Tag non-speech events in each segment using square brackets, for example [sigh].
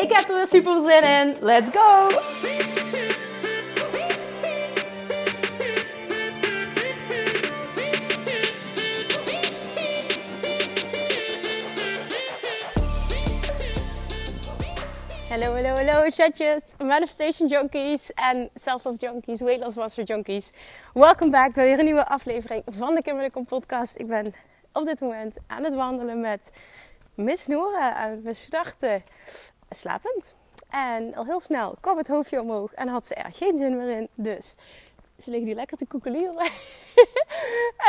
Ik heb er weer super zin in. Let's go! Hallo, hallo, hallo, chatjes, manifestation junkies en self-love junkies, weight loss master junkies. Welkom back bij weer een nieuwe aflevering van de Kimberly Kom podcast. Ik ben op dit moment aan het wandelen met Miss Nora en we starten slapend. En al heel snel kwam het hoofdje omhoog en had ze er geen zin meer in. Dus ze ligt nu lekker te koekelieren. [laughs]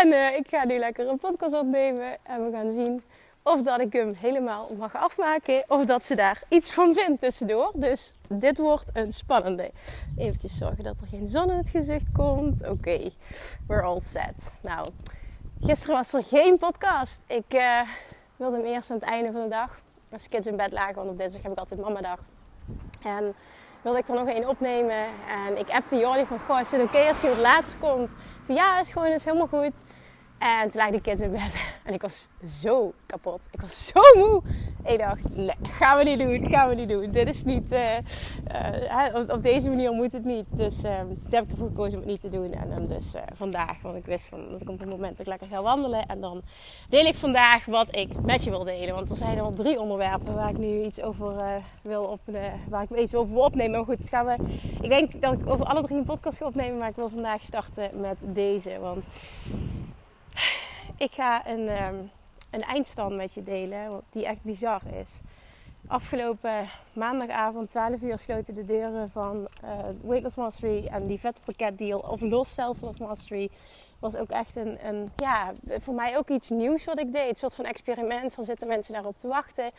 en uh, ik ga nu lekker een podcast opnemen en we gaan zien of dat ik hem helemaal mag afmaken. Of dat ze daar iets van vindt tussendoor. Dus dit wordt een spannende. Even zorgen dat er geen zon in het gezicht komt. Oké, we're all set. Nou, gisteren was er geen podcast. Ik uh, wilde hem eerst aan het einde van de dag. Als kids in bed lagen, want op dinsdag heb ik altijd mamadag. En wilde ik er nog één opnemen. En ik appte Jordi van, goh, is het oké als hij wat later komt? Ze zei, ja, is gewoon, is helemaal goed. En toen lagen die kids in bed. [laughs] En ik was zo kapot. Ik was zo moe. Ik dacht, nee, gaan we niet doen. Gaan we niet doen. Dit is niet... Uh, uh, op, op, deze manier moet het niet. Dus uh, heb ik ervoor gekozen om het niet te doen. En dan dus vandaag. Want ik wist van, dat ik op het moment dat ik lekker ga wandelen. En dan deel ik vandaag wat ik met je wil delen. Want er zijn al drie onderwerpen waar ik nu iets over wil opnemen. Waar ik iets over wil opnemen. Maar goed, gaan we... Ik denk dat ik over alle drie een podcast ga opnemen. Maar ik wil vandaag starten met deze. Want ik ga een, um, een eindstand met je delen, die echt bizar is. Afgelopen maandagavond, 12 uur, sloten de deuren van uh, Mastery en die vette deal of Los Self Love Mastery. Was ook echt een, een, ja, voor mij ook iets nieuws wat ik deed. Een soort van experiment van zitten mensen daarop te wachten.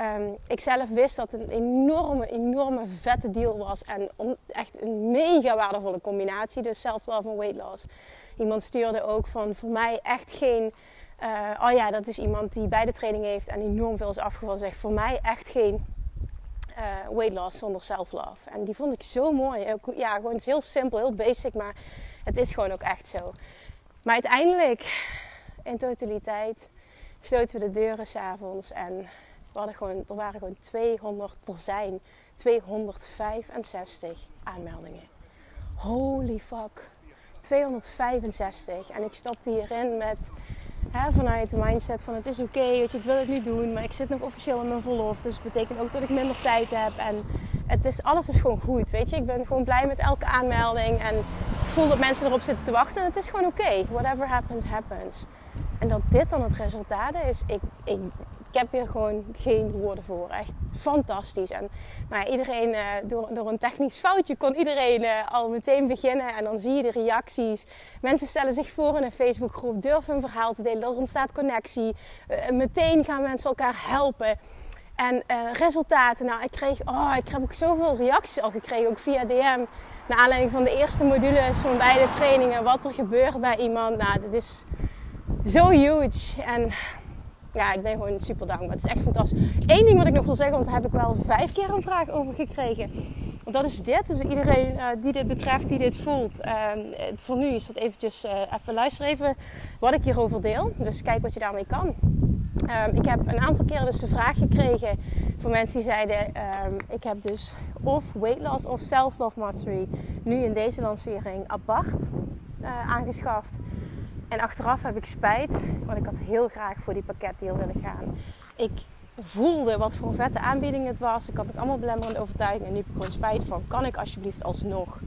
Um, ik zelf wist dat het een enorme, enorme vette deal was. En echt een mega waardevolle combinatie. Dus self-love en weight loss. Iemand stuurde ook van voor mij echt geen. Uh, oh ja, dat is iemand die bij de training heeft en enorm veel is afgevallen. Zegt voor mij echt geen uh, weight loss zonder self-love. En die vond ik zo mooi. Ja, gewoon heel simpel, heel basic, maar het is gewoon ook echt zo. Maar uiteindelijk, in totaliteit, sloten we de deuren s'avonds en we hadden gewoon, er waren gewoon 200, er zijn 265 aanmeldingen. Holy fuck. 265. En ik stapte hierin met hè, vanuit de mindset van het is oké, je, ik wil het niet doen, maar ik zit nog officieel in mijn verlof. Dus dat betekent ook dat ik minder tijd heb. En het is, alles is gewoon goed, weet je. Ik ben gewoon blij met elke aanmelding en voel dat mensen erop zitten te wachten. En het is gewoon oké. Whatever happens, happens. En dat dit dan het resultaat is, ik, ik, heb hier gewoon geen woorden voor. Echt fantastisch. En maar iedereen, uh, door, door een technisch foutje, kon iedereen uh, al meteen beginnen. En dan zie je de reacties. Mensen stellen zich voor in een Facebookgroep, durven een verhaal te delen. Er ontstaat connectie. Uh, meteen gaan mensen elkaar helpen. En resultaten, nou, ik kreeg, oh, ik heb ook zoveel reacties al gekregen, ook via DM. Naar aanleiding van de eerste modules van beide trainingen, wat er gebeurt bij iemand. Nou, dit is zo huge. En ja, ik ben gewoon super dankbaar. Het is echt fantastisch. Eén ding wat ik nog wil zeggen, want daar heb ik wel vijf keer een vraag over gekregen. Want dat is dit. Dus iedereen uh, die dit betreft, die dit voelt. Uh, voor nu is dat eventjes, uh, even luisteren even wat ik hierover deel. Dus kijk wat je daarmee kan. Ehm, ik heb een aantal keren dus de vraag gekregen van mensen die zeiden... Ehm, ik heb dus of weight loss of self-love mastery nu in deze lancering apart eh, aangeschaft. En achteraf heb ik spijt, want ik had heel graag voor die pakketdeal willen gaan. Ik voelde wat voor een vette aanbieding het was. Ik had het allemaal belemmerende overtuiging en nu heb ik gewoon spijt van, kan ik alsjeblieft alsnog?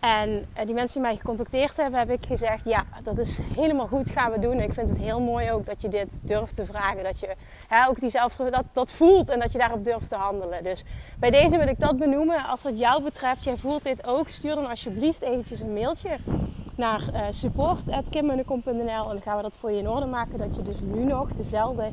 En eh, die mensen die mij gecontacteerd hebben, heb ik gezegd: Ja, dat is helemaal goed, gaan we doen. ik vind het heel mooi ook dat je dit durft te vragen. Dat je hè, ook die zelf, dat, dat voelt en dat je daarop durft te handelen. Dus bij deze wil ik dat benoemen. Als het jou betreft, jij voelt dit ook, stuur dan alsjeblieft eventjes een mailtje naar uh, en dan gaan we dat voor je in orde maken. Dat je dus nu nog dezelfde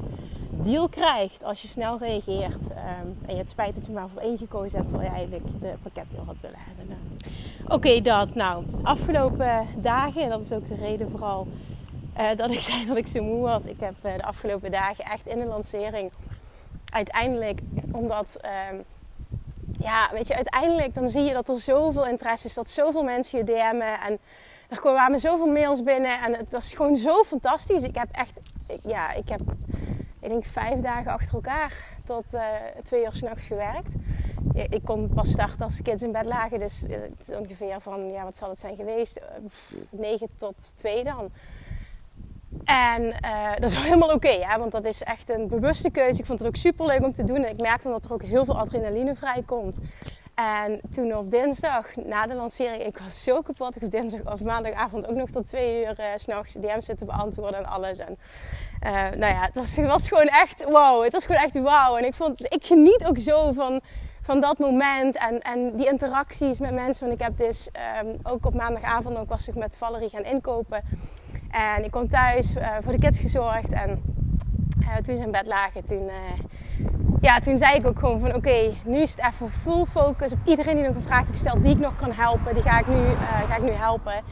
deal krijgt als je snel reageert. Ehm, en je het spijt dat je maar voor één gekozen hebt, terwijl je eigenlijk de pakketdeal had willen hebben. Nou, Oké, dat. Nou, afgelopen dagen, en dat is ook de reden vooral uh, dat ik [laughs] zei dat ik zo moe was. Ik heb uh, de afgelopen dagen echt in de lancering uiteindelijk, omdat, uh, ja, weet je, uiteindelijk dan zie je dat er zoveel interesse is, dat zoveel mensen je DM'en en er kwamen zoveel mails binnen en het was gewoon zo fantastisch. Ik heb echt, ja, ik heb, ik denk vijf dagen achter elkaar tot uh, twee uur s'nachts gewerkt. Ik kon pas starten als de kids in bed lagen, dus is ongeveer van, ja, wat zal het zijn geweest? Negen tot twee dan. En dat is helemaal oké, okay, want dat is echt een bewuste keuze. Ik vond het ook super leuk om te doen. En ik merkte dat er ook heel veel adrenaline vrijkomt. En toen op dinsdag, na de lancering, ik was zo kapot. Ik heb dinsdag of maandagavond ook nog tot twee uur uh, s'nachts DM's zitten beantwoorden en alles. En uh, nou ja, het was, gewoon echt wow. Het was gewoon echt wauw. En ik, vond, ik geniet ook zo van, van dat moment en, en die interacties met mensen. Want ik heb dus um, ook op maandagavond ook was ik met Valerie gaan inkopen. En ik kwam thuis, uh, voor de kids gezorgd. En uh, toen ze in bed lagen, toen, uh, ja, toen zei ik ook gewoon van... Oké, nu is het even full focus op iedereen die nog een vraag heeft gesteld... die ik nog kan helpen, die ga ik nu, ga ik nu helpen.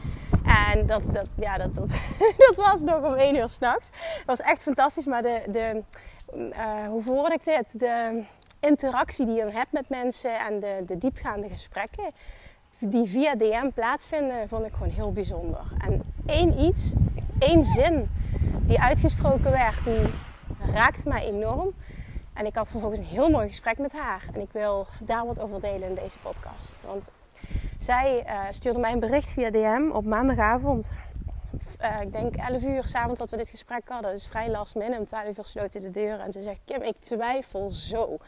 En dat, dat, ja, dat, dat, [laughs] dat was nog om één uur s'nachts. Dat was echt fantastisch. Maar de, de, hoe verwoord ik dit? De interactie die je dan hebt met mensen en de, de diepgaande gesprekken die via DM plaatsvinden, vond ik gewoon heel bijzonder. En één iets, één zin die uitgesproken werd, die raakte mij enorm. En ik had vervolgens een heel mooi gesprek met haar. En ik wil daar wat over delen in deze podcast. Want zij uh, stuurde mij een bericht via DM op maandagavond. Uh, ik denk 11 uur s'avonds dat we dit gesprek hadden. Dus vrij last minute. Om 12 uur sloten de deuren. En ze zegt: Kim, ik twijfel zo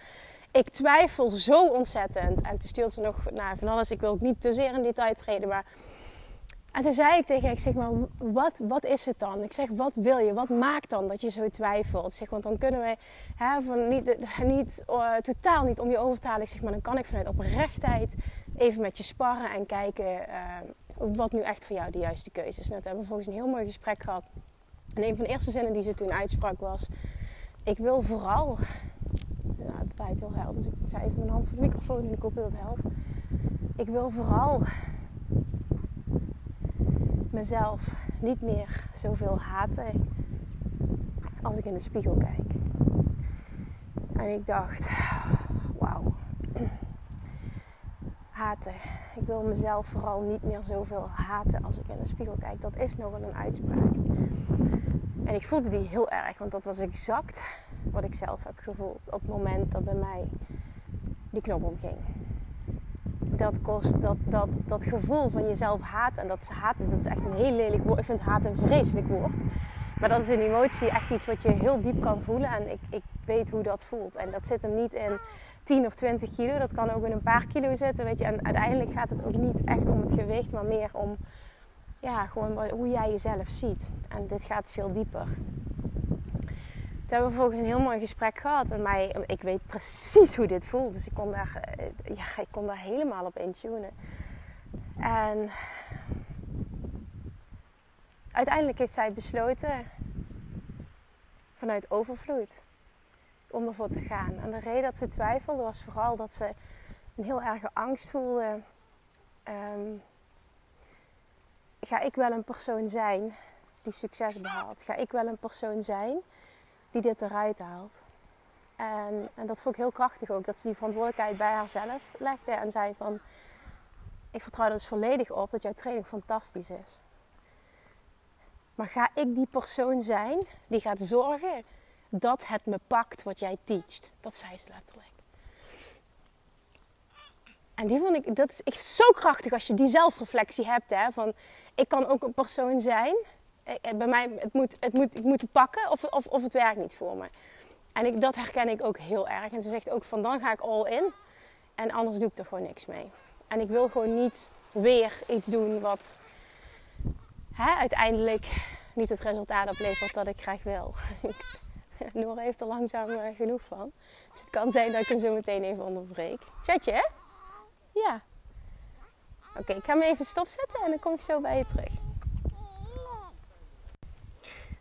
ik twijfel zo ontzettend. En toen stuurde ze nog nou, van alles. Ik wil ook niet te zeer in detail treden. Maar... En toen zei ik tegen ik zeg maar, wat, wat is het dan? Ik zeg, wat wil je? Wat maakt dan dat je zo twijfelt? Zeg, want dan kunnen we hè, van niet, niet, uh, totaal niet om je over te halen. Ik zeg, maar dan kan ik vanuit oprechtheid even met je sparren en kijken uh, wat nu echt voor jou de juiste keuze is. Nou, we hebben volgens een heel mooi gesprek gehad. En een van de eerste zinnen die ze toen uitsprak was: Ik wil vooral nou, het waait heel helder, dus ik ga even mijn hand voor de microfoon en ik hoop dat helpt. Ik wil vooral mezelf niet meer zoveel haten als ik in de spiegel kijk. En ik dacht, wauw. Haten. Ik wil mezelf vooral niet meer zoveel haten als ik in de spiegel kijk. Dat is nog een uitspraak. En ik voelde die heel erg, want dat was exact wat ik zelf heb gevoeld op het moment dat bij mij die knop omging. Dat kost dat, dat, dat gevoel van jezelf haat. En dat haat, dat is echt een heel lelijk woord. Ik vind haat een vreselijk woord. Maar dat is een emotie, echt iets wat je heel diep kan voelen. En ik, ik weet hoe dat voelt. En dat zit hem niet in 10 of 20 kilo. Dat kan ook in een paar kilo zitten. Weet je. En uiteindelijk gaat het ook niet echt om het gewicht, maar meer om ja, gewoon hoe jij jezelf ziet. En dit gaat veel dieper. Toen hebben we vervolgens een heel mooi gesprek gehad. En mij, ik weet precies hoe dit voelt. Dus ik kon daar, eh, ja, ik kon daar helemaal op intunen. En uiteindelijk heeft zij besloten vanuit overvloed om ervoor te gaan. En de reden dat ze twijfelde was vooral dat ze een heel erge angst voelde. Um, ga ik wel een persoon zijn die succes behaalt? Ga ik wel een persoon zijn die dit eruit haalt? En, en dat vond ik heel krachtig ook, dat ze die verantwoordelijkheid bij haarzelf legde en zei van... Ik vertrouw er dus volledig op dat jouw training fantastisch is. Maar ga ik die persoon zijn die gaat zorgen dat het me pakt wat jij teacht? Dat zei ze letterlijk. En die vond ik, dat is echt zo krachtig als je die zelfreflectie hebt. Hè, van ik kan ook een persoon zijn. Eh, eh, bij mij, het moet, het moet, ik moet het pakken of, of, of het werkt niet voor me. En ik, dat herken ik ook heel erg. En ze zegt ook van dan ga ik all in. En anders doe ik er gewoon niks mee. En ik wil gewoon niet weer iets doen wat hè, uiteindelijk niet het resultaat oplevert dat ik graag wil. [laughs] Noor heeft er langzaam uh, genoeg van. Dus het kan zijn dat ik hem zo meteen even onderbreek. Chatje? Ja. Oké, ik ga hem even stopzetten en dan kom ik zo bij je terug.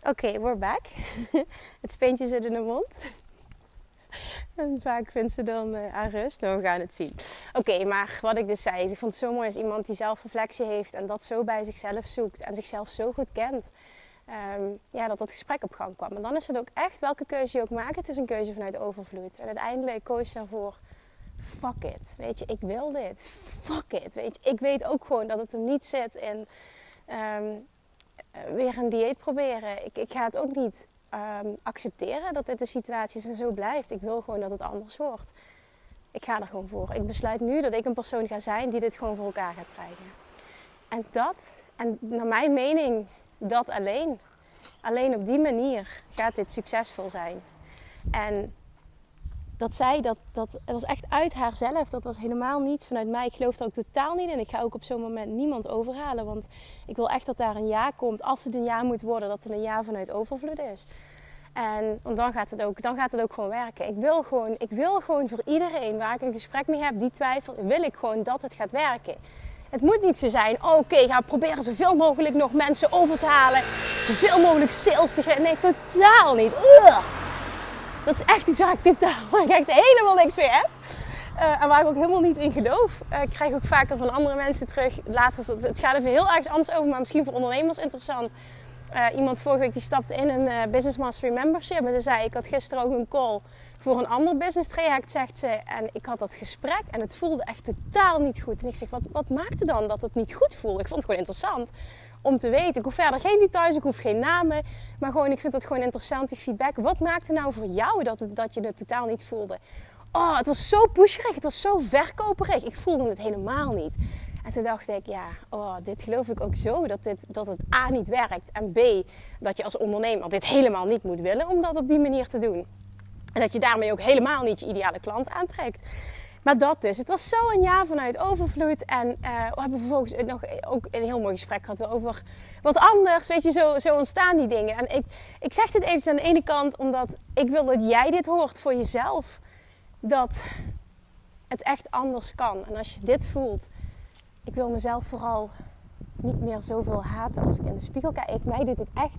Oké, we're back. [laughs] Het speentje zit in de mond. En vaak vindt ze dan uh, aan rust. Nou, we gaan het zien. Oké, maar wat ik dus zei. Ik vond het zo mooi als iemand die zelfreflectie heeft. En dat zo bij zichzelf zoekt. En zichzelf zo goed kent. Ehm, ja, dat dat gesprek op gang kwam. En dan is het ook echt, welke keuze je ook maakt. Het is een keuze vanuit overvloed. En uiteindelijk koos je ervoor fuck it. Weet je, ik wil dit. Fuck it. Weet je, ik weet ook gewoon dat het hem niet zit in um, weer een dieet proberen. Ik, ik ga het ook niet um, accepteren dat dit de situatie is en zo blijft. Ik wil gewoon dat het anders wordt. Ik ga er gewoon voor. Ik besluit nu dat ik een persoon ga zijn die dit gewoon voor elkaar gaat krijgen. En dat, en naar mijn mening, dat alleen. Alleen op die manier gaat dit succesvol zijn. En dat zij, dat, dat, het was echt uit haarzelf. Dat was helemaal niet vanuit mij. Ik geloof er ook totaal niet in. Ik ga ook op zo'n moment niemand overhalen. Want ik wil echt dat daar een ja komt. Als het een ja moet worden, dat het een ja vanuit overvloed is. En want dan, gaat het ook, dan gaat het ook gewoon werken. Ik wil gewoon, ik wil gewoon voor iedereen waar ik een gesprek mee heb die twijfelt, wil ik gewoon dat het gaat werken. Het moet niet zo zijn, oh, oké, ga proberen zoveel mogelijk nog mensen over te halen. Zoveel mogelijk sales te geven. Nee, totaal niet. Dat is echt iets waar ik totaal [laughs] echt helemaal niks mee heb. Uh, en waar ik ook helemaal niet in geloof. Uh, ik krijg ook vaker van andere mensen terug. Laatst was het, het gaat even heel erg anders over, maar misschien voor ondernemers interessant. Uh, iemand vorige week die stapte in een Business Mastery membership. En ze zei, ik had gisteren ook een call voor een ander business traject, zegt ze. En ik had dat gesprek en het voelde echt totaal niet goed. En ik zeg, wat, wat maakte dan dat het niet goed voelde? Ik vond het gewoon interessant om te weten. Ik hoef verder geen details, ik hoef geen namen. Maar gewoon, ik vind dat gewoon interessant, die feedback. Wat maakte nou voor jou dat, dat je het totaal niet voelde? Oh, het was zo pusherig, het was zo verkoperig. Ik voelde het helemaal niet. En toen dacht ik, ja, oh, dit geloof ik ook zo. Dat, dit, dat het A niet werkt. En B, dat je als ondernemer dit helemaal niet moet willen om dat op die manier te doen. En dat je daarmee ook helemaal niet je ideale klant aantrekt. Maar dat dus. Het was zo een jaar vanuit overvloed. En uh, we hebben vervolgens nog ook een heel mooi gesprek gehad over wat anders. Weet je, zo, zo ontstaan die dingen. En ik, ik zeg dit even aan de ene kant omdat ik wil dat jij dit hoort voor jezelf. Dat het echt anders kan. En als je dit voelt, ik wil mezelf vooral niet meer zoveel haten als ik in de spiegel kijk. Mij doet het echt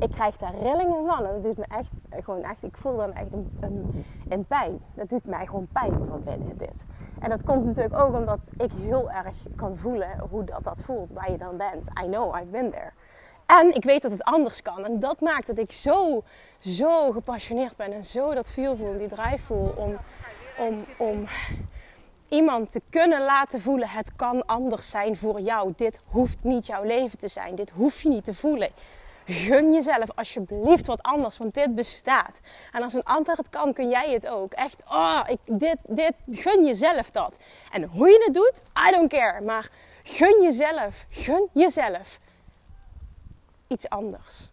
ik krijg daar rillingen van. En dat doet me echt, gewoon echt, ik voel dan echt een, een, pijn. Dat doet mij gewoon pijn van binnen dit. En dat komt natuurlijk ook omdat ik heel erg kan voelen hoe dat, dat voelt, waar je dan bent. I know, I've been there. En ik weet dat het anders kan. En dat maakt dat ik zo, zo gepassioneerd ben en zo dat vuur voel, die drive voel om, om, om iemand te kunnen laten voelen: het kan anders zijn voor jou. Dit hoeft niet jouw leven te zijn. Dit hoef je niet te voelen. Gun jezelf alsjeblieft wat anders, want dit bestaat. En als een ander het kan, kun jij het ook. Echt, oh, ik, dit, dit, gun jezelf dat. En hoe je het doet, I don't care. Maar gun jezelf, gun jezelf iets anders.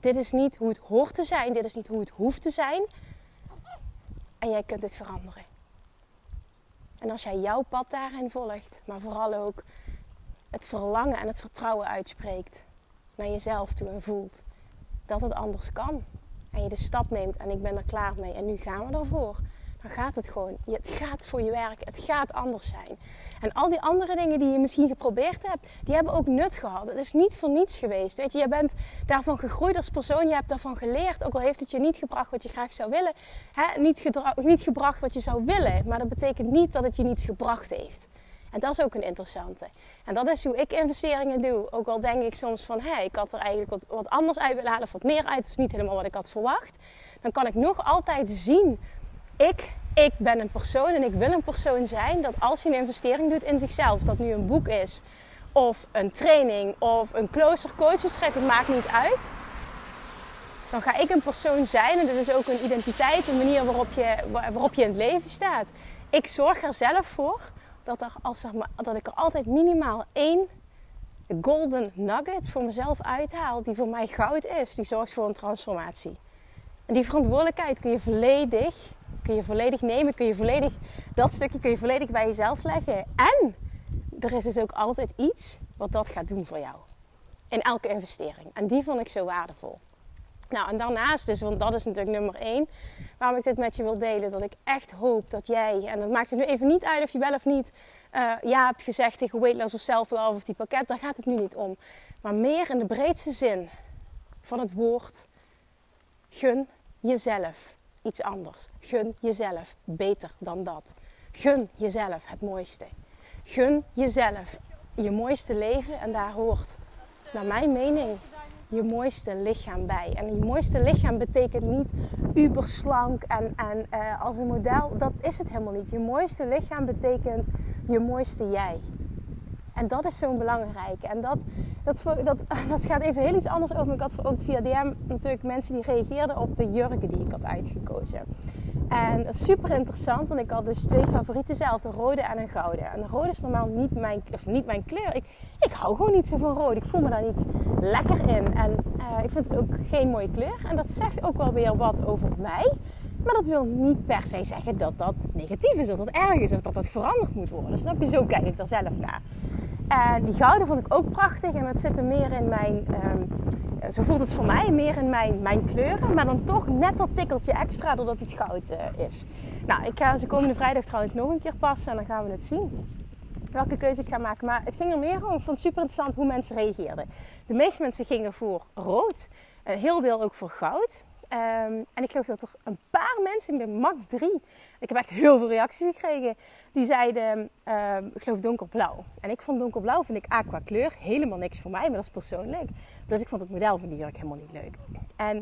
Dit is niet hoe het hoort te zijn, dit is niet hoe het hoeft te zijn. En jij kunt het veranderen. En als jij jouw pad daarin volgt, maar vooral ook het verlangen en het vertrouwen uitspreekt, naar jezelf toe en voelt dat het anders kan. En je de stap neemt en ik ben er klaar mee en nu gaan we ervoor. Dan gaat het gewoon. Het gaat voor je werk. Het gaat anders zijn. En al die andere dingen die je misschien geprobeerd hebt, die hebben ook nut gehad. Het is niet voor niets geweest. Weet je, je bent daarvan gegroeid als persoon. Je hebt daarvan geleerd. Ook al heeft het je niet gebracht wat je graag zou willen. Hè? Niet, niet gebracht wat je zou willen. Maar dat betekent niet dat het je niets gebracht heeft. En dat is ook een interessante. En dat is hoe ik investeringen doe. Ook al denk ik soms van, hé, hey, ik had er eigenlijk wat, wat anders uit willen halen of wat meer uit. Dat is niet helemaal wat ik had verwacht. Dan kan ik nog altijd zien, ik, ik ben een persoon en ik wil een persoon zijn dat als je een investering doet in zichzelf, dat nu een boek is of een training of een kloostercoachingstrek, het maakt niet uit. Dan ga ik een persoon zijn en dat is ook een identiteit, een manier waarop je, waarop je in het leven staat. Ik zorg er zelf voor dat, als, zeg maar, dat ik er altijd minimaal één golden nugget voor mezelf uithaal, die voor mij goud is, die zorgt voor een transformatie. En die verantwoordelijkheid kun je volledig, kun je volledig nemen, kun je volledig, dat stukje kun je volledig bij jezelf leggen. En er is dus ook altijd iets wat dat gaat doen voor jou. In elke investering. En die vond ik zo waardevol. Nou, en daarnaast dus, want dat is natuurlijk nummer één, waarom ik dit met je wil delen, dat ik echt hoop dat jij, en dat maakt het nu even niet uit of je wel of niet uh, ja hebt gezegd tegen weight loss of self-love of die pakket, daar gaat het nu niet om. Maar meer in de breedste zin van het woord gun jezelf iets anders. Gun jezelf beter dan dat. Gun jezelf het mooiste. Gun jezelf je mooiste leven en daar hoort, naar mijn mening, je mooiste lichaam bij. En je mooiste lichaam betekent niet uberslank en, en uh, als een model. Dat is het helemaal niet. Je mooiste lichaam betekent je mooiste jij. En dat is zo'n belangrijk. En dat, dat, dat, [laughs] dat gaat even heel iets anders over. Ik had ook via DM natuurlijk mensen die reageerden op de jurken die ik had uitgekozen. En super interessant, want ik had dus twee favorieten zelf, een rode en een gouden. En de rode is normaal niet mijn, of niet mijn kleur. Ik, ik hou gewoon niet zo van rood. Ik voel me daar niet lekker in. En uh, ik vind het ook geen mooie kleur. En dat zegt ook wel weer wat over mij. Maar dat wil niet per se zeggen dat dat negatief is, of dat erg is, of dat dat veranderd moet worden. Snap je? Zo kijk ik er zelf naar. En die gouden vond ik ook prachtig. En dat zit er meer in mijn, um, zo voelt het voor mij, meer in mijn, mijn kleuren. Maar dan toch net dat tikkeltje extra doordat het goud uh, is. Nou, ik ga ze komende vrijdag trouwens nog een keer passen en dan gaan we het zien. Welke keuze ik ga maken. Maar het ging er meer om, ik vond het super interessant hoe mensen reageerden. De meeste mensen gingen voor rood. Een heel deel ook voor goud. Um, en ik geloof dat er een paar mensen, ben max drie, ik heb echt heel veel reacties gekregen, die zeiden, um, ik geloof donkerblauw. En ik vond donkerblauw, vind ik aqua kleur, helemaal niks voor mij, maar dat is persoonlijk. Dus ik vond het model van die jurk helemaal niet leuk. En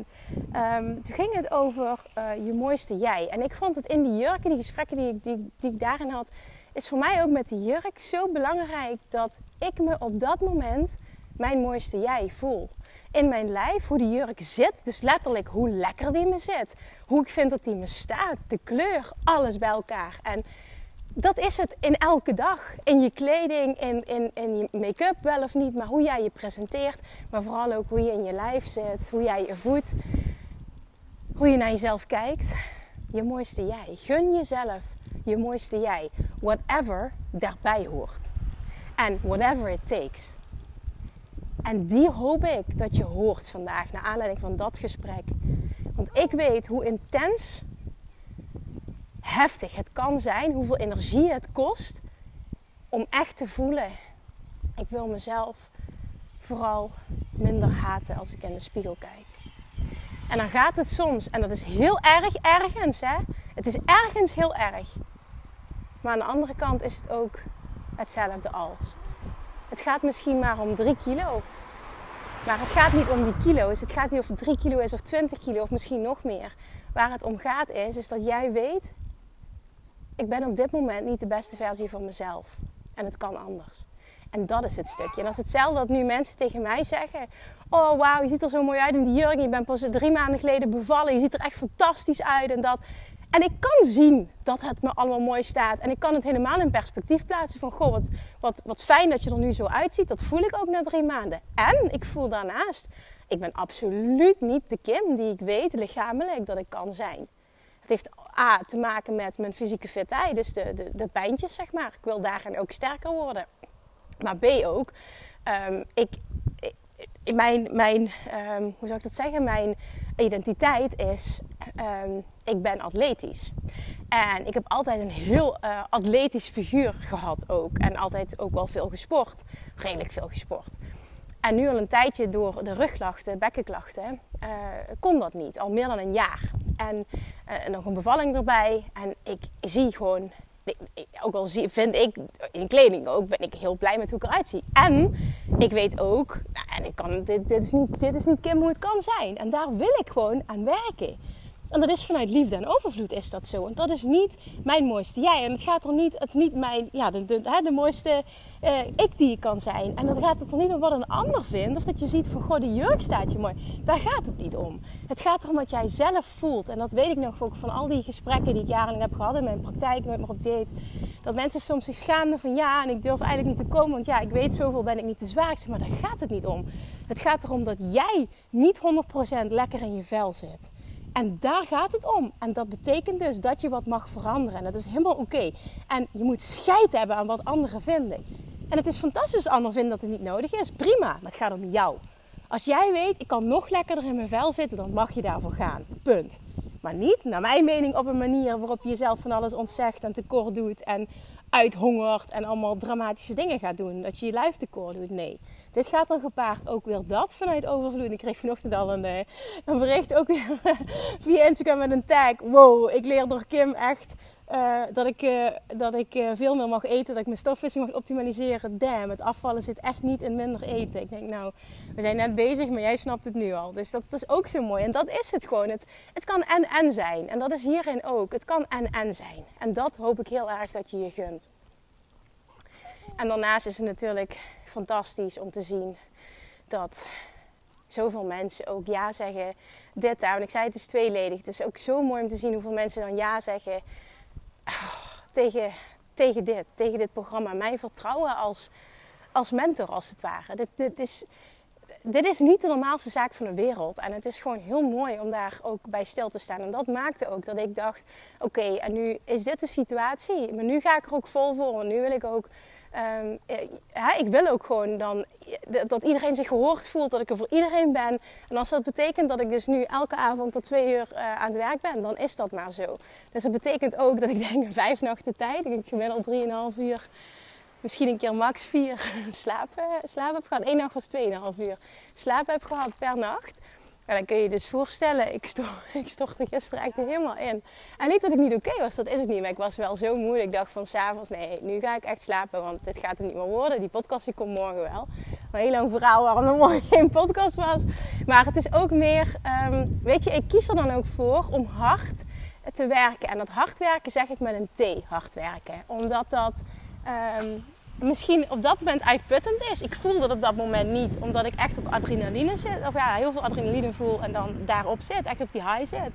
um, toen ging het over uh, je mooiste jij. En ik vond het in die jurken, die gesprekken die die, die ik daarin had, is voor mij ook met die jurk zo belangrijk dat ik me op dat moment mijn mooiste jij voel in mijn lijf, hoe die jurk zit. Dus letterlijk hoe lekker die me zit. Hoe ik vind dat die me staat. De kleur, alles bij elkaar. En dat is het in elke dag. In je kleding, in, in, in je make-up wel of niet. Maar hoe jij je presenteert. Maar vooral ook hoe je in je lijf zit. Hoe jij je voedt. Hoe je naar jezelf kijkt. Je mooiste jij. Gun jezelf je mooiste jij. Whatever daarbij hoort. En whatever it takes. En die hoop ik dat je hoort vandaag, naar aanleiding van dat gesprek. Want ik weet hoe intens heftig het kan zijn, hoeveel energie het kost om echt te voelen. Ik wil mezelf vooral minder haten als ik in de spiegel kijk. En dan gaat het soms, en dat is heel erg ergens, hè? Het is ergens heel erg. Maar aan de andere kant is het ook hetzelfde als. Het gaat misschien maar om 3 kilo. Maar het gaat niet om die kilo's. Het gaat niet of het 3 kilo is of 20 kilo of misschien nog meer. Waar het om gaat is, is dat jij weet... Ik ben op dit moment niet de beste versie van mezelf. En het kan anders. En dat is het stukje. En dat is hetzelfde dat nu mensen tegen mij zeggen... Oh, wauw, je ziet er zo mooi uit in die jurk. Je bent pas drie maanden geleden bevallen. Je ziet er echt fantastisch uit en dat. En ik kan zien dat het me allemaal mooi staat. En ik kan het helemaal in perspectief plaatsen van... Goh, wat, wat, wat fijn dat je er nu zo uitziet. Dat voel ik ook na drie maanden. En ik voel daarnaast... Ik ben absoluut niet de Kim die ik weet lichamelijk dat ik kan zijn. Het heeft A te maken met mijn fysieke fitheid. Dus de, de, de pijntjes, zeg maar. Ik wil daarin ook sterker worden. Maar B ook... Um, ik, mijn, mijn um, hoe zou ik dat zeggen? Mijn identiteit is, um, ik ben atletisch. En ik heb altijd een heel uh, atletisch figuur gehad ook. En altijd ook wel veel gesport. Redelijk veel gesport. En nu al een tijdje door de rugklachten, bekkenklachten, uh, kon dat niet. Al meer dan een jaar. En uh, nog een bevalling erbij. En ik zie gewoon ook al vind ik in kleding ook, ben ik heel blij met hoe ik eruit zie. En ik weet ook, nou, en ik kan, dit, dit, is niet, dit is niet Kim hoe het kan zijn. En daar wil ik gewoon aan werken. En dat is vanuit liefde en overvloed is dat zo. En dat is niet mijn mooiste jij. En het gaat er niet, het niet mijn, ja, de, de, de mooiste uh, ik die je kan zijn. En dan gaat het er niet om wat een ander vindt. Of dat je ziet van, goh, die jurk staat je mooi. Daar gaat het niet om. Het gaat erom wat jij zelf voelt. En dat weet ik nog van al die gesprekken die ik jarenlang heb gehad in mijn praktijk, met me op. Dat mensen soms zich schaamden van, ja, en ik durf eigenlijk niet te komen. Want ja, ik weet zoveel, ben ik niet te zwaar. maar daar gaat het niet om. Het gaat erom dat jij niet 100% lekker in je vel zit. En daar gaat het om. En dat betekent dus dat je wat mag veranderen. En dat is helemaal oké. En je moet scheid hebben aan wat anderen vinden. En het is fantastisch als anderen vinden dat het niet nodig is. Prima, maar het gaat om jou. Als jij weet, ik kan nog lekkerder in mijn vel zitten, dan mag je daarvoor gaan. Punt. Maar niet, naar mijn mening, op een manier waarop je jezelf van alles ontzegt en tekort doet. En uithongert en allemaal dramatische dingen gaat doen. Dat je je lijf tekort doet. Nee. Dit gaat dan gepaard ook weer dat vanuit overvloed. Ik kreeg vanochtend al een, eh, een bericht ook weer [laughs] via Instagram met een tag. Wow, ik leer door Kim echt uh, dat ik, uh, dat ik veel meer mag eten, dat ik mijn stofwissing mag optimaliseren. Damn, het afvallen zit echt niet in minder eten. Ik denk, nou, we zijn net bezig, maar jij snapt het nu al. Dus dat, is ook zo mooi. En dat is het gewoon. Het, het kan en-en zijn. En dat is hierin ook. Het kan en-en zijn. En dat hoop ik heel erg dat je je gunt. En daarnaast is het natuurlijk fantastisch om te zien dat zoveel mensen ook ja zeggen. Dit daar. En ik zei het is tweeledig. Het is ook zo mooi om te zien hoeveel mensen dan ja zeggen tegen, tegen dit, tegen dit programma. Mijn vertrouwen als, als mentor, als het ware. Dit, dit, is, dit is niet de normaalste zaak van de wereld. En het is gewoon heel mooi om daar ook bij stil te staan. En dat maakte ook dat ik dacht: oké, en nu is dit de situatie. Maar nu ga ik er ook vol voor. En nu wil ik ook Ja, ik wil ook gewoon dan dat iedereen zich gehoord voelt, dat ik er voor iedereen ben. En als dat betekent dat ik dus nu elke avond tot twee uur uh, aan het werk ben, dan is dat maar zo. Dus dat betekent ook dat ik [laughs] denk vijf nachten tijd, ik gemiddeld drieënhalf uur, misschien een keer max vier [laughs] slapen, slaap heb gehad. Eén nacht was tweeënhalf uur slapen heb gehad per nacht. En dan kun je je dus voorstellen, ik, [laughs] stort, ik stortte gisteren echt helemaal in. En niet dat ik niet oké was, dat is het niet. Maar ik was wel zo moe. Ik dacht van s'avonds, nee, nu ga ik echt slapen. Want dit gaat er niet meer worden. Die podcast komt morgen wel. Een heel lang verhaal waarom er morgen [laughs] geen podcast was. Maar het is ook meer, um, weet je, ik kies er dan ook voor om hard te werken. En dat hard werken zeg ik met een T, hard werken. Omdat dat... Um, misschien op dat moment uitputtend is. Ik voel dat op dat moment niet, omdat ik echt op adrenaline zit. Of ja, heel veel adrenaline voel en dan daarop zit, echt op die high zit.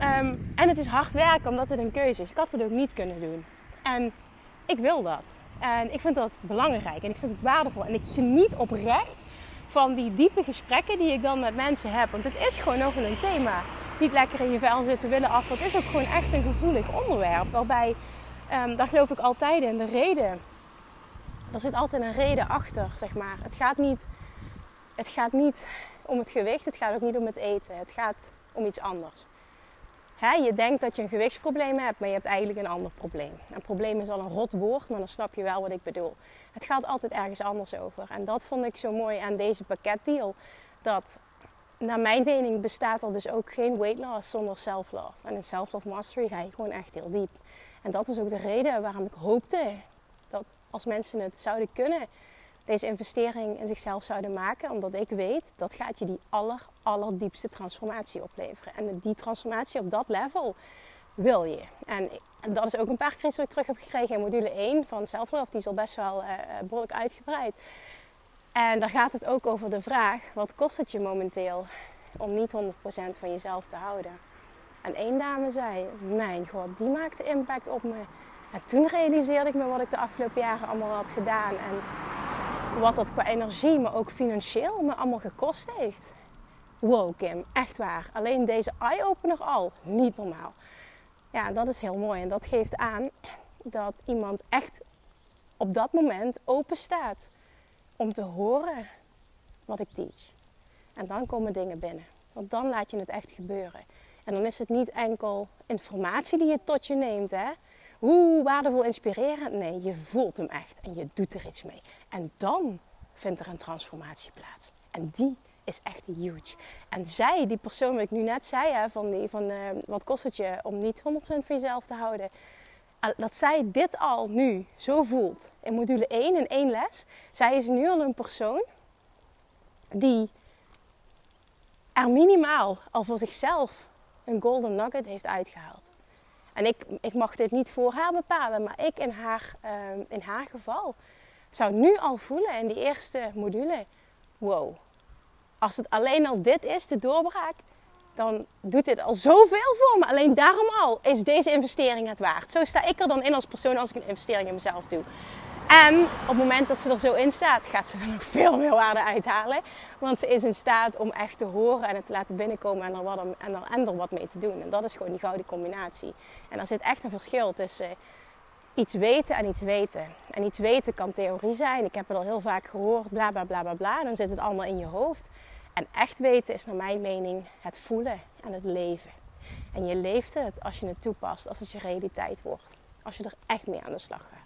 Um, en het is hard werken, omdat het een keuze is. Ik had het ook niet kunnen doen. En ik wil dat. En ik vind dat belangrijk en ik vind het waardevol. En ik geniet oprecht van die diepe gesprekken die ik dan met mensen heb. Want het is gewoon nog een thema. Niet lekker in je vel zitten, willen af. Het is ook gewoon echt een gevoelig onderwerp. Waarbij, um, daar geloof ik altijd in, de reden er zit altijd een reden achter, zeg maar. Het gaat niet, het gaat niet om het gewicht, het gaat ook niet om het eten. Het gaat om iets anders. je denkt dat je een gewichtsprobleem hebt, maar je hebt eigenlijk een ander probleem. Een probleem is al een rot woord, maar dan snap je wel wat ik bedoel. Het gaat altijd ergens anders over. En dat vond ik zo mooi aan deze pakketdeal. Dat naar mijn mening bestaat er dus ook geen weight loss zonder self-love. En in self-love mastery ga je gewoon echt heel diep. En dat is ook de reden waarom ik hoopte dat als mensen het zouden kunnen, deze investering in zichzelf zouden maken. Omdat ik weet, dat gaat je die aller, allerdiepste transformatie opleveren. En die transformatie op dat level wil je. En dat is ook een paar keer wat ik terug heb gekregen in module 1 van Self-Love. Die is al best wel uh, behoorlijk uitgebreid. En daar gaat het ook over de vraag, wat kost het je momenteel om niet 100% van jezelf te houden? En één dame zei, mijn god, die maakte impact op me. En toen realiseerde ik me wat ik de afgelopen jaren allemaal had gedaan. En wat dat qua energie, maar ook financieel me allemaal gekost heeft. Wow, Kim, echt waar. Alleen deze eye-opener al, niet normaal. Ja, dat is heel mooi. En dat geeft aan dat iemand echt op dat moment open staat om te horen wat ik teach. En dan komen dingen binnen. Want dan laat je het echt gebeuren. En dan is het niet enkel informatie die je tot je neemt, hè? Hoe waardevol, inspirerend. Nee, je voelt hem echt en je doet er iets mee. En dan vindt er een transformatie plaats. En die is echt huge. En zij, die persoon wat ik nu net zei, hè, van, die, van uh, wat kost het je om niet 100% van jezelf te houden. Dat zij dit al nu zo voelt in module 1, in één les. Zij is nu al een persoon die er minimaal al voor zichzelf een golden nugget heeft uitgehaald. En ik, ik mag dit niet voor haar bepalen, maar ik in haar, ehm, in haar geval zou nu al voelen in die eerste module: wow, als het alleen al dit is, de doorbraak, dan doet dit al zoveel voor me. Alleen daarom al is deze investering het waard. Zo sta ik er dan in als persoon als ik een investering in mezelf doe. En op het moment dat ze er zo in staat, gaat ze er nog veel meer waarde uithalen. Want ze is in staat om echt te horen en het te laten binnenkomen en er, wat, en er, en wat mee te doen. En dat is gewoon die gouden combinatie. En er zit echt een verschil tussen iets weten en iets weten. En iets weten kan theorie zijn. Ik heb het al heel vaak gehoord, bla bla bla bla bla. Dan zit het allemaal in je hoofd. En echt weten is naar mijn mening het voelen en het leven. En je leeft het als je het toepast, als het je realiteit wordt. Als je er echt mee aan de slag gaat.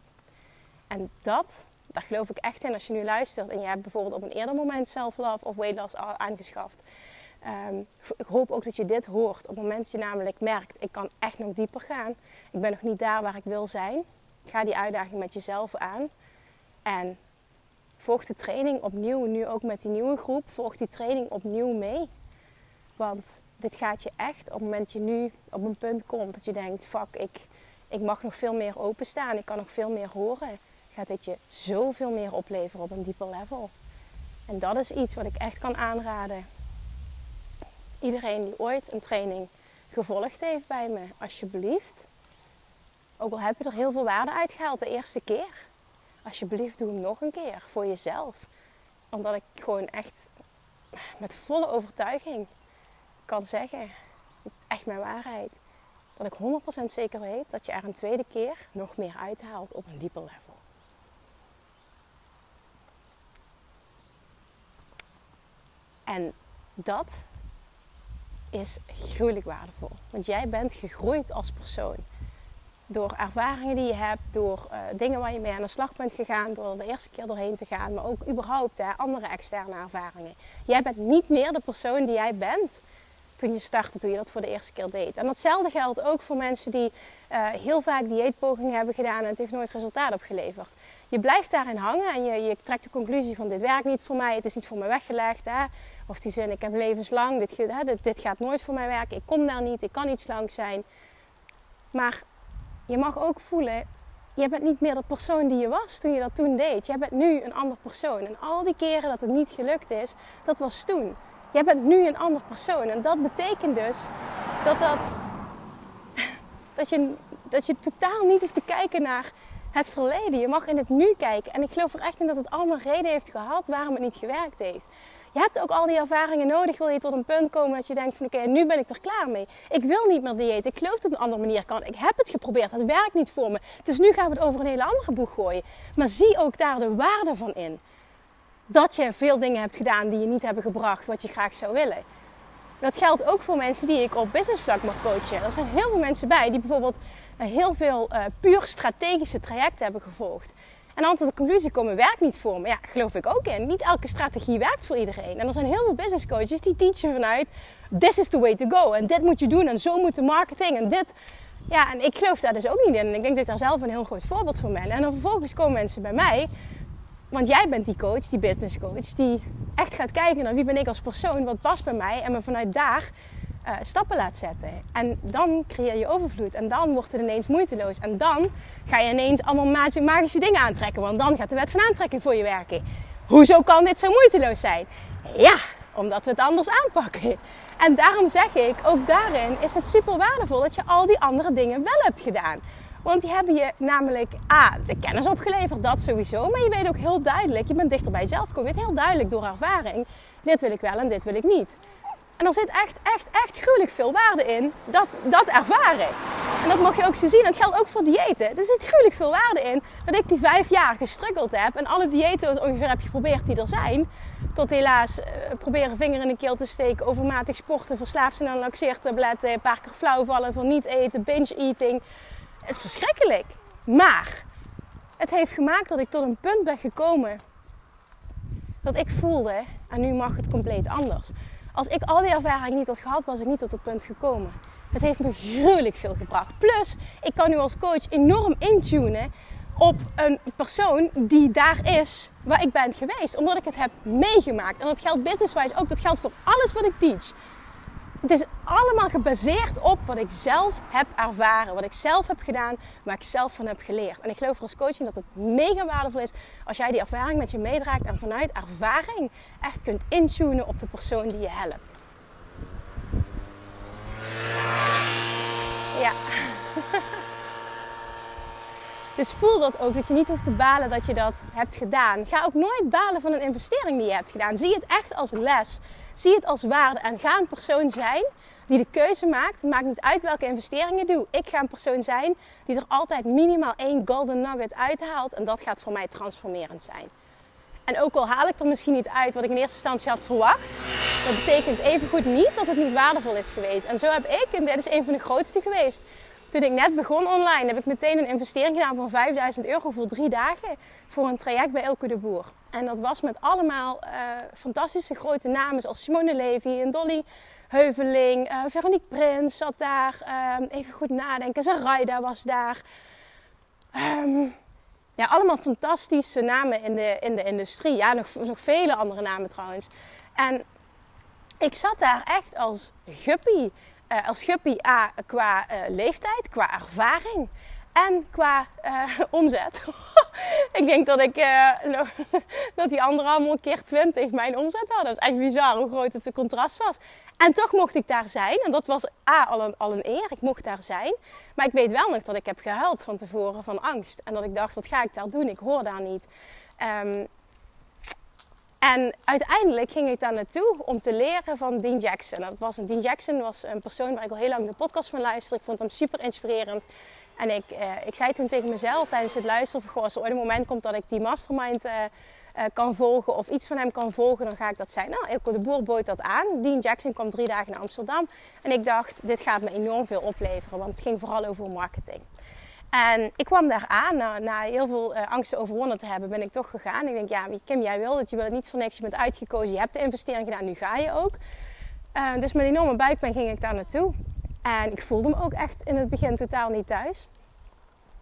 En dat, daar geloof ik echt in als je nu luistert en je hebt bijvoorbeeld op een eerder moment self-love of weight loss aangeschaft. Um, ik hoop ook dat je dit hoort op het moment dat je namelijk merkt, ik kan echt nog dieper gaan. Ik ben nog niet daar waar ik wil zijn. Ga die uitdaging met jezelf aan. En volg de training opnieuw, nu ook met die nieuwe groep, volg die training opnieuw mee. Want dit gaat je echt op het moment dat je nu op een punt komt dat je denkt, fuck, ik, ik mag nog veel meer openstaan, ik kan nog veel meer horen, gaat dit je zoveel meer opleveren op een dieper level. En dat is iets wat ik echt kan aanraden. Iedereen die ooit een training gevolgd heeft bij me, alsjeblieft. Ook al heb je er heel veel waarde uitgehaald de eerste keer. Alsjeblieft, doe hem nog een keer voor jezelf. Omdat ik gewoon echt met volle overtuiging kan zeggen, het is echt mijn waarheid, dat ik 100% zeker weet dat je er een tweede keer nog meer uithaalt op een dieper level. En dat is gruwelijk waardevol. Want jij bent gegroeid als persoon. Door ervaringen die je hebt, door uh, dingen waar je mee aan de slag bent gegaan, door de eerste keer doorheen te gaan, maar ook überhaupt hè, andere externe ervaringen. Jij bent niet meer de persoon die jij bent toen je startte, toen je dat voor de eerste keer deed. En datzelfde geldt ook voor mensen die uh, heel vaak dieetpogingen hebben gedaan en het heeft nooit resultaat opgeleverd. Je blijft daarin hangen en je, je trekt de conclusie van dit werkt niet voor mij, het is niet voor mij weggelegd. Hè? Of die zin, ik heb levenslang, dit, hè, dit, dit gaat nooit voor mij werken, ik kom daar niet, ik kan niet slank zijn. Maar je mag ook voelen, je bent niet meer de persoon die je was toen je dat toen deed. Je bent nu een ander persoon. En al die keren dat het niet gelukt is, dat was toen. Jij bent nu een ander persoon. En dat betekent dus dat, dat, [laughs] dat, je, dat je totaal niet hoeft te kijken naar het verleden. Je mag in het nu kijken. En ik geloof er echt in dat het allemaal reden heeft gehad waarom het niet gewerkt heeft. Je hebt ook al die ervaringen nodig. Wil je tot een punt komen dat je denkt van oké, nu ben ik er klaar mee. Ik wil niet meer dieet. Ik geloof dat het een andere manier kan. Ik heb het geprobeerd. Het werkt niet voor me. Dus nu gaan we het over een hele andere boeg gooien. Maar zie ook daar de waarde van in dat je veel dingen hebt gedaan die je niet hebben gebracht wat je graag zou willen. Dat geldt ook voor mensen die ik op businessvlak mag coachen. Er zijn heel veel mensen bij die bijvoorbeeld eh, heel veel uh, puur strategische trajecten hebben gevolgd. En dan tot de conclusie komen, werkt niet voor me. Ja, geloof ik ook in. Niet elke strategie werkt voor iedereen. En er zijn heel veel business coaches die teachen vanuit, this is the way to go. En dit moet je doen en zo moet de marketing en dit. Ja, en ik geloof daar dus ook niet in. En ik denk dat ik daar zelf een heel groot voorbeeld van ben. En dan vervolgens komen mensen bij mij want jij bent die coach, die business coach, die echt gaat kijken naar wie ben ik als persoon, wat past bij mij en me vanuit daar uh, stappen laat zetten. En dan creëer je overvloed en dan wordt het ineens moeiteloos. En dan ga je ineens allemaal magische dingen aantrekken, want dan gaat de wet van aantrekking voor je werken. Hoezo kan dit zo moeiteloos zijn? Ja, omdat we het anders aanpakken. En daarom zeg ik, ook daarin is het super waardevol dat je al die andere dingen wel hebt gedaan. Want die hebben je namelijk A, de kennis opgeleverd, dat sowieso. Maar je weet ook heel duidelijk, je bent dichter bij jezelf gekomen. Je weet heel duidelijk door ervaring, dit wil ik wel en dit wil ik niet. En er zit echt, echt, echt gruwelijk veel waarde in dat, dat ervaren. En dat mag je ook zo zien. En het geldt ook voor diëten. Er zit gruwelijk veel waarde in dat ik die vijf jaar gestruggeld heb. En alle diëten ongeveer heb geprobeerd die er zijn. Tot helaas uh, proberen vinger in de keel te steken, overmatig sporten, verslaafd zijn aan laxeertabletten, een paar keer flauw vallen van niet eten, binge eating. Het is verschrikkelijk. Maar het heeft gemaakt dat ik tot een punt ben gekomen dat ik voelde, en nu mag het compleet anders. Als ik al die ervaring niet had gehad, was ik niet tot dat punt gekomen. Het heeft me gruwelijk veel gebracht. Plus, ik kan nu als coach enorm intunen op een persoon die daar is waar ik ben geweest. Omdat ik het heb meegemaakt. En dat geldt businesswise ook. Dat geldt voor alles wat ik teach. Het is allemaal gebaseerd op wat ik zelf heb ervaren, wat ik zelf heb gedaan, waar ik zelf van heb geleerd. En ik geloof als coaching dat het mega waardevol is als jij die ervaring met je meedraagt en vanuit ervaring echt kunt intunen op de persoon die je helpt. Ja. [laughs] Dus voel dat ook, dat je niet hoeft te balen dat je dat hebt gedaan. Ga ook nooit balen van een investering die je hebt gedaan. Zie het echt als les. Zie het als waarde en ga een persoon zijn die de keuze maakt. Maakt niet uit welke investeringen je doe. Ik ga een persoon zijn die er altijd minimaal één golden nugget uithaalt. En dat gaat voor mij transformerend zijn. En ook al haal ik er misschien niet uit wat ik in eerste instantie had verwacht, dat betekent evengoed niet dat het niet waardevol is geweest. En zo heb ik, en dit is een van de grootste geweest, Toen ik net begon online, heb ik meteen een investering gedaan van 5000 euro voor drie dagen. Voor een traject bij Elke de Boer. En dat was met allemaal uh, fantastische grote namen zoals Simone Levy en Dolly Heuveling. Uh, Veronique Prins zat daar. Uh, even goed nadenken. Zaraida was daar. Um, ja, allemaal fantastische namen in de, in de industrie. Ja, nog, nog vele andere namen trouwens. En ik zat daar echt als guppy. Uh, als guppy A, qua uh, leeftijd, qua ervaring en qua uh, [laughs] omzet. [laughs] ik denk dat ik [laughs] dat die anderen allemaal keer 20 mijn omzet hadden. Dat is echt bizar hoe groot het contrast was. En toch mocht ik daar zijn. En dat was A, al een, al een eer. Ik mocht daar zijn. Maar ik weet wel nog dat ik heb gehuild van tevoren van angst. En dat ik dacht, wat ga ik daar doen? Ik hoor daar niet. Um, en uiteindelijk ging ik daar naartoe om te leren van Dean Jackson. Dat was een, Dean Jackson was een persoon waar ik al heel lang de podcast van luisterde. Ik vond hem super inspirerend. En ik, eh, ik zei toen tegen mezelf tijdens het luisteren: als er ooit een moment komt dat ik die mastermind eh, uh, kan volgen of iets van hem kan volgen, dan ga ik dat zijn. Nou, Ilko de Boer bood dat aan. Dean Jackson kwam drie dagen naar Amsterdam. En ik dacht, dit gaat me enorm veel opleveren, want het ging vooral over marketing. En ik kwam daar aan, na, na heel veel uh, angsten overwonnen te hebben, ben ik toch gegaan. Ik denk, ja, Kim, jij wil het, je wil het niet voor niks, je bent uitgekozen, je hebt de investering gedaan, nu ga je ook. Uh, dus met enorme buikpijn ging ik daar naartoe. En ik voelde me ook echt in het begin totaal niet thuis.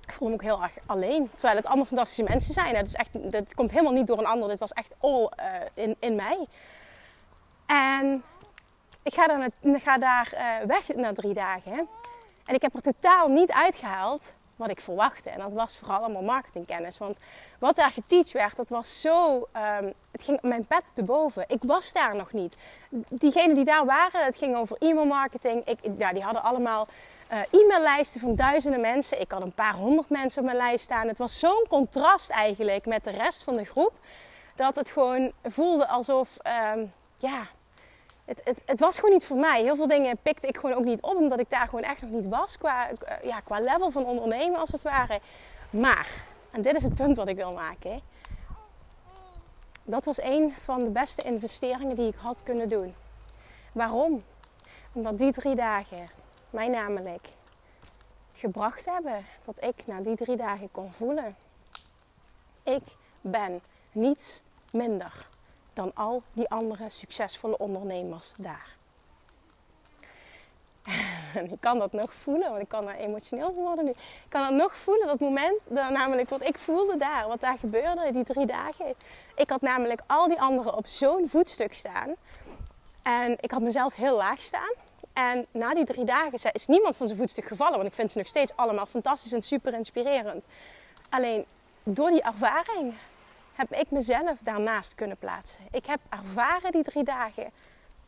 Ik voelde me ook heel erg alleen. Terwijl het allemaal fantastische mensen zijn. Het, is echt, het komt helemaal niet door een ander. Dit was echt all uh, in, in mij. En ik ga, ga daar weg na drie dagen. En ik heb er totaal niet uitgehaald wat ik verwachtte. En dat was vooral allemaal marketingkennis. Want wat daar geteacht werd, dat was zo... Um, het ging mijn pet te boven. Ik was daar nog niet. Diegenen die daar waren, het ging over e-mail marketing. Ik, ja, die hadden allemaal uh, e-maillijsten van duizenden mensen. Ik had een paar honderd mensen op mijn lijst staan. Het was zo'n contrast eigenlijk met de rest van de groep. Dat het gewoon voelde alsof, uh, ja, het, het, het, was gewoon niet voor mij. Heel veel dingen pikte ik gewoon ook niet op, omdat ik daar gewoon echt nog niet was. Qua, ja, qua level van ondernemen als het ware. Maar, en dit is het punt wat ik wil maken. Dat was een van de beste investeringen die ik had kunnen doen. Waarom? Omdat die drie dagen mij namelijk gebracht hebben dat ik na die drie dagen kon voelen. Ik ben niets minder dan al die andere succesvolle ondernemers daar. Ik kan dat nog voelen, want ik kan er emotioneel van worden nu. Ik kan dat nog voelen, dat moment, dat, namelijk wat ik voelde daar, wat daar gebeurde die drie dagen. Ik had namelijk al die anderen op zo'n voetstuk staan. En ik had mezelf heel laag staan. En na die drie dagen is niemand van zijn voetstuk gevallen. Want ik vind ze nog steeds allemaal fantastisch en super inspirerend. Alleen door die ervaring heb ik mezelf daarnaast kunnen plaatsen. Ik heb ervaren die drie dagen.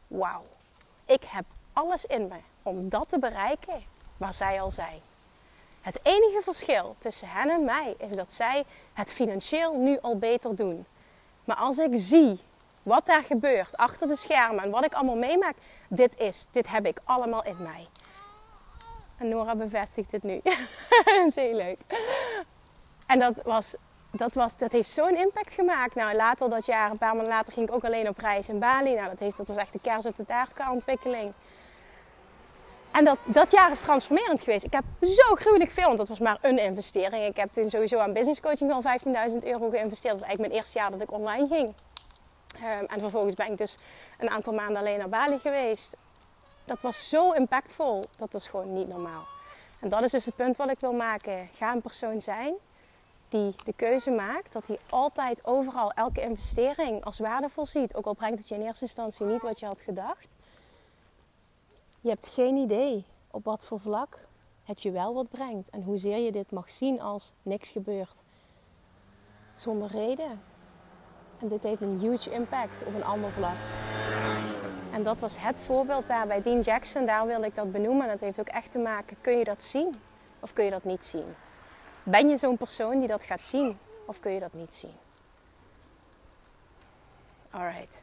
Wauw, ik heb alles in me om dat te bereiken waar zij al zijn. Het enige verschil tussen hen en mij is dat zij het financieel nu al beter doen. Maar als ik zie wat daar gebeurt achter de schermen en wat ik allemaal meemaak, dit is, dit heb ik allemaal in mij. En Nora bevestigt het nu. [laughs] dat heel leuk. En dat, was, dat, was, dat heeft zo'n impact gemaakt. Nou, later dat jaar, een paar maanden later, ging ik ook alleen op reis in Bali. Nou, dat, heeft, dat was echt de kers op de taart qua ontwikkeling. En dat, dat jaar is transformerend geweest. Ik heb zo gruwelijk veel, want dat was maar een investering. Ik heb toen sowieso aan business coaching al 15.000 euro geïnvesteerd. Dat was eigenlijk mijn eerste jaar dat ik online ging. Um, en vervolgens ben ik dus een aantal maanden alleen naar Bali geweest. Dat was zo impactvol. Dat was gewoon niet normaal. En dat is dus het punt wat ik wil maken. Ga een persoon zijn die de keuze maakt dat hij altijd overal elke investering als waardevol ziet. Ook al brengt het je in eerste instantie niet wat je had gedacht. Je hebt geen idee op wat voor vlak het je wel wat brengt. En hoezeer je dit mag zien als niks gebeurt. Zonder reden. En dit heeft een huge impact op een ander vlak. En dat was het voorbeeld daar bij Dean Jackson. Daar wil ik dat benoemen. En dat heeft ook echt te maken, kun je dat zien of kun je dat niet zien? Ben je zo'n persoon die dat gaat zien of kun je dat niet zien? Alright.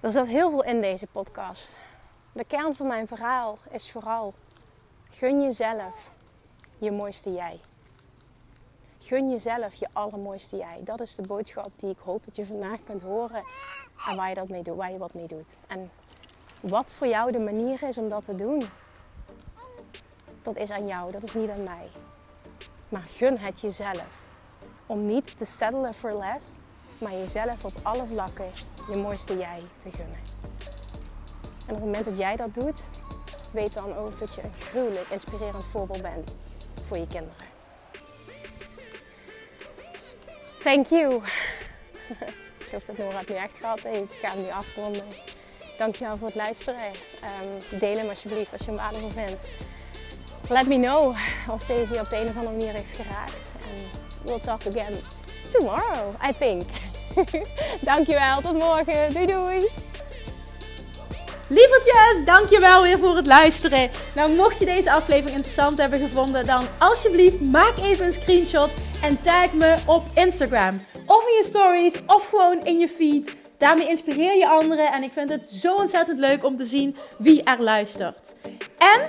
Er zat heel veel in deze podcast. De kern van mijn verhaal is vooral: gun jezelf je mooiste jij. Gun jezelf je allermooiste jij. Dat is de boodschap die ik hoop dat je vandaag kunt horen en waar je, dat mee doet, waar je wat mee doet. En wat voor jou de manier is om dat te doen, dat is aan jou, dat is niet aan mij. Maar gun het jezelf. Om niet te settelen for less, maar jezelf op alle vlakken je mooiste jij te gunnen. En op het moment dat jij dat doet, weet dan ook dat je een gruwelijk inspirerend voorbeeld bent voor je kinderen. Thank you. [laughs] Ik hoop dat Nora het nu echt gehad heeft. Ik ga hem nu afronden. Dankjewel voor het luisteren. Um, deel hem alsjeblieft als je hem waardevol vindt. Let me know of deze je op de een of andere manier heeft geraakt. En we'll talk again tomorrow, I think. [laughs] Dankjewel, tot morgen. Doei doei. Lievertjes, dankjewel weer voor het luisteren. Nou, mocht je deze aflevering interessant hebben gevonden, dan alsjeblieft maak even een screenshot en tag me op Instagram. Of in je stories, of gewoon in je feed. Daarmee inspireer je anderen en ik vind het zo ontzettend leuk om te zien wie er luistert. En